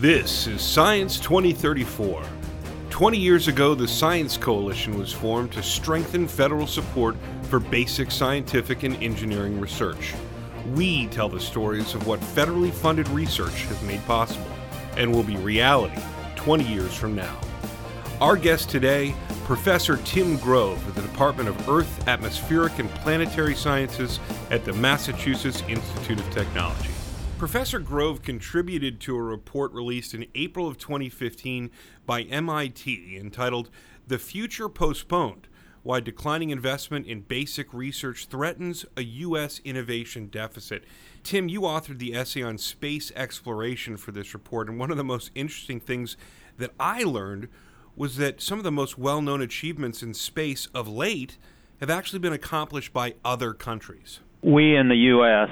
This is Science 2034. 20 years ago, the Science Coalition was formed to strengthen federal support for basic scientific and engineering research. We tell the stories of what federally funded research has made possible and will be reality 20 years from now. Our guest today, Professor Tim Grove of the Department of Earth, Atmospheric, and Planetary Sciences at the Massachusetts Institute of Technology. Professor Grove contributed to a report released in April of 2015 by MIT entitled The Future Postponed Why Declining Investment in Basic Research Threatens a U.S. Innovation Deficit. Tim, you authored the essay on space exploration for this report, and one of the most interesting things that I learned was that some of the most well known achievements in space of late have actually been accomplished by other countries. We in the U.S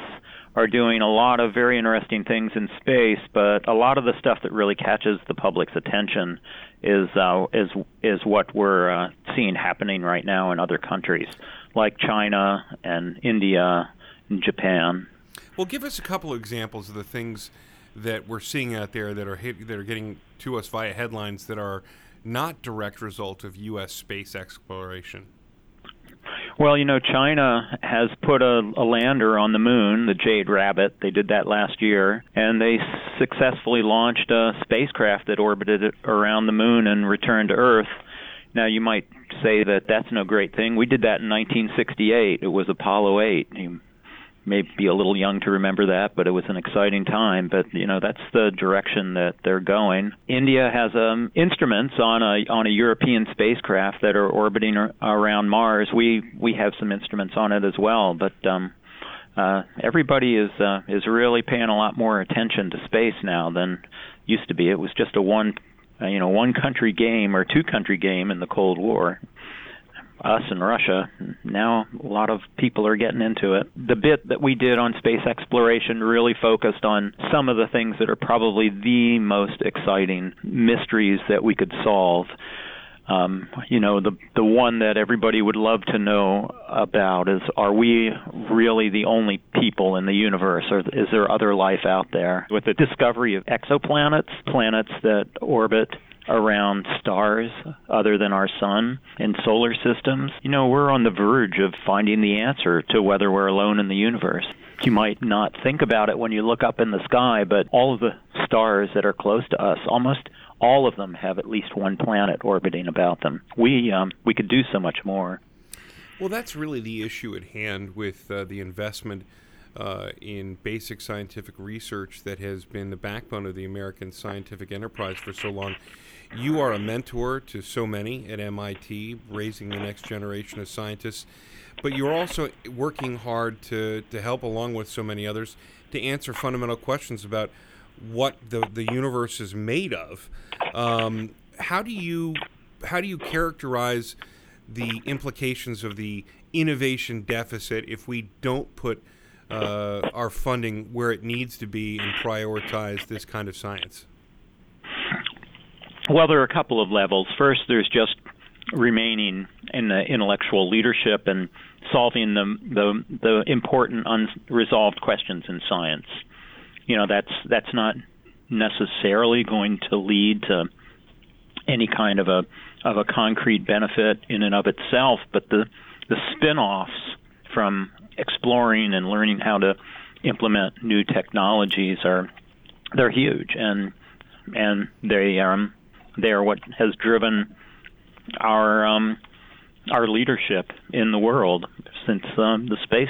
are doing a lot of very interesting things in space, but a lot of the stuff that really catches the public's attention is uh, is is what we're uh, seeing happening right now in other countries, like China and India and Japan. Well, give us a couple of examples of the things that we're seeing out there that are hit, that are getting to us via headlines that are not direct result of U.S. space exploration. Well, you know, China has put a, a lander on the moon, the Jade Rabbit. They did that last year, and they successfully launched a spacecraft that orbited around the moon and returned to Earth. Now, you might say that that's no great thing. We did that in 1968. It was Apollo 8. You may be a little young to remember that, but it was an exciting time. But you know that's the direction that they're going. India has um, instruments on a on a European spacecraft that are orbiting ar- around Mars. We we have some instruments on it as well, but um, uh, everybody is uh, is really paying a lot more attention to space now than used to be. It was just a one uh, you know one country game or two country game in the Cold War us and Russia. Now a lot of people are getting into it. The bit that we did on space exploration really focused on some of the things that are probably the most exciting mysteries that we could solve. Um, you know, the the one that everybody would love to know about is: Are we really the only people in the universe, or is there other life out there? With the discovery of exoplanets, planets that orbit around stars other than our sun and solar systems, you know, we're on the verge of finding the answer to whether we're alone in the universe. You might not think about it when you look up in the sky, but all of the stars that are close to us, almost all of them have at least one planet orbiting about them. We um, we could do so much more. Well, that's really the issue at hand with uh, the investment uh, in basic scientific research that has been the backbone of the American scientific enterprise for so long. You are a mentor to so many at MIT, raising the next generation of scientists, but you're also working hard to, to help, along with so many others, to answer fundamental questions about what the, the universe is made of. Um, how do you how do you characterize the implications of the innovation deficit if we don't put uh, our funding where it needs to be and prioritize this kind of science? Well, there are a couple of levels. First, there's just remaining in the intellectual leadership and solving the the, the important unresolved questions in science. You know, that's that's not necessarily going to lead to any kind of a of a concrete benefit in and of itself, but the the spin-offs from exploring and learning how to implement new technologies are they're huge. And and they um they are what has driven our um our leadership in the world since um, the space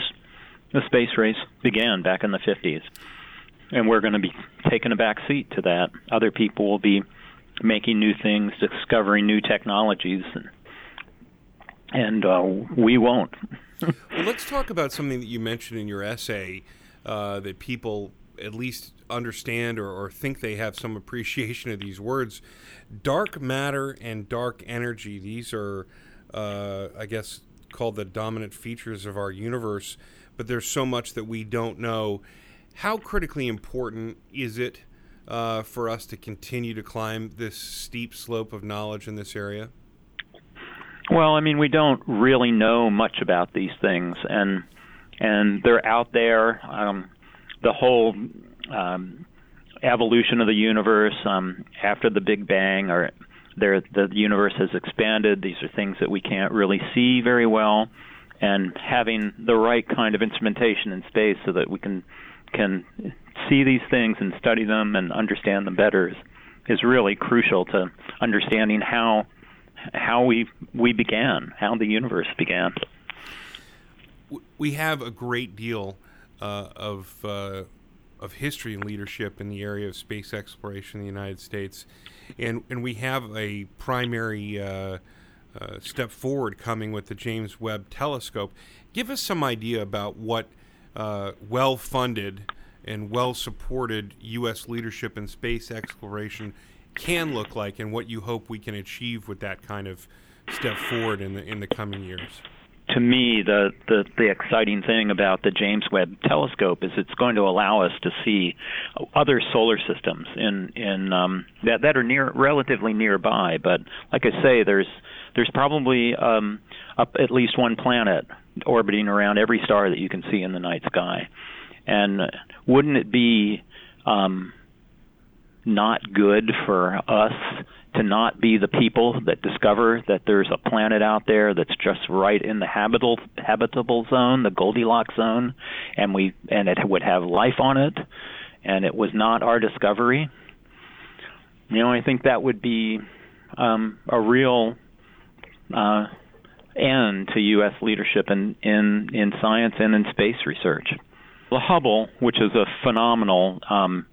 the space race began back in the 50s and we're going to be taking a back seat to that. Other people will be making new things discovering new technologies and, and uh, we won't well, let's talk about something that you mentioned in your essay uh, that people at least understand or, or, think they have some appreciation of these words. Dark matter and dark energy, these are, uh, I guess, called the dominant features of our universe, but there's so much that we don't know. How critically important is it uh, for us to continue to climb this steep slope of knowledge in this area? Well, I mean, we don't really know much about these things, and and they're out there. Um, the whole um, evolution of the universe um, after the Big Bang, or there the universe has expanded. These are things that we can't really see very well, and having the right kind of instrumentation in space so that we can can see these things and study them and understand them better is, is really crucial to understanding how how we we began, how the universe began. We have a great deal uh, of uh, of history and leadership in the area of space exploration in the United States, and and we have a primary uh, uh step forward coming with the James Webb Telescope. Give us some idea about what uh, well-funded and well-supported U.S. leadership in space exploration can look like, and what you hope we can achieve with that kind of step forward in the in the coming years to me, the, the, the exciting thing about the James Webb Telescope is it's going to allow us to see other solar systems in in um, that that are near relatively nearby. But like I say, there's there's probably um, up at least one planet orbiting around every star that you can see in the night sky. And wouldn't it be um, not good for us to not be the people that discover that there's a planet out there that's just right in the habitable habitable zone, the Goldilocks zone, and we and it would have life on it, and it was not our discovery. You know, I think that would be um, a real uh, end to U.S. leadership in, in in science and in space research. The Hubble, which is a phenomenal um,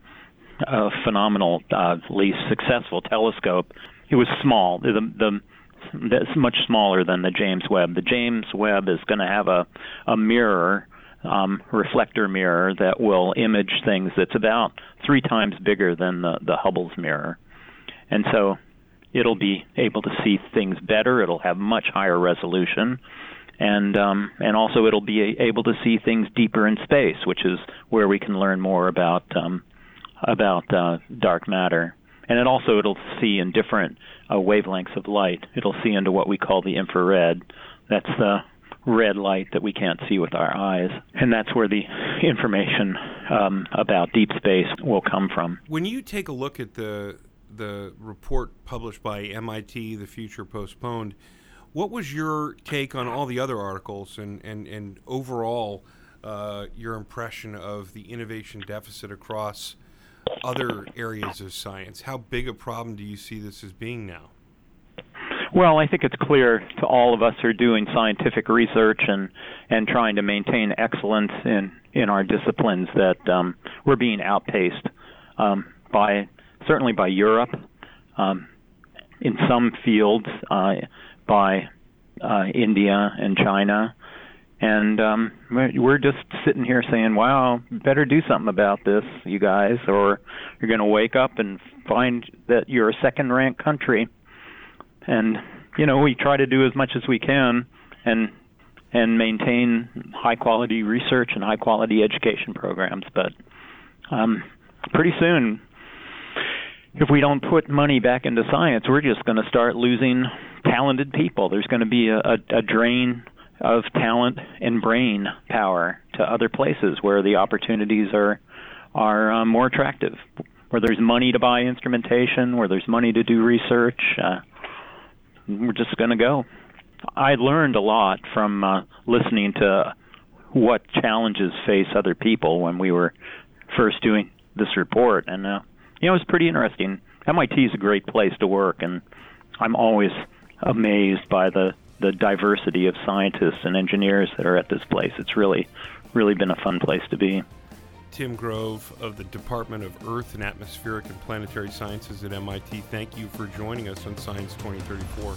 a phenomenally uh, least successful telescope. It was small. The, the that's much smaller than the James Webb. The James Webb is going to have a a mirror, um, reflector mirror that will image things that's about three times bigger than the the Hubble's mirror, and so it'll be able to see things better. It'll have much higher resolution, and um, and also it'll be able to see things deeper in space, which is where we can learn more about um, about uh, dark matter. And it also it'll see in different uh, wavelengths of light. It'll see into what we call the infrared. That's the red light that we can't see with our eyes, and that's where the information um, about deep space will come from. When you take a look at the the report published by MIT, The Future Postponed, what was your take on all the other articles and and and overall uh, your impression of the innovation deficit across other areas of science? How big a problem do you see this as being now? Well, I think it's clear to all of us who are doing scientific research and and trying to maintain excellence in in our disciplines that um, we're being outpaced um, by certainly by Europe, um, in some fields uh, by uh, India and China, and um, we're just sitting here saying, "Wow, better do something about this, you guys, or you're going to wake up and find that you're a second-ranked country." And you know, we try to do as much as we can, and and maintain high-quality research and high-quality education programs. But um, pretty soon, if we don't put money back into science, we're just going to start losing talented people. There's going to be a, a, a drain of talent and brain power to other places where the opportunities are are um, more attractive, where there's money to buy instrumentation, where there's money to do research. Uh, we're just going to go. I learned a lot from uh, listening to what challenges face other people when we were first doing this report, and uh, you know it was pretty interesting. MIT is a great place to work, and I'm always amazed by the the diversity of scientists and engineers that are at this place. It's really, really been a fun place to be. Tim Grove of the Department of Earth and Atmospheric and Planetary Sciences at MIT, thank you for joining us on Science 2034.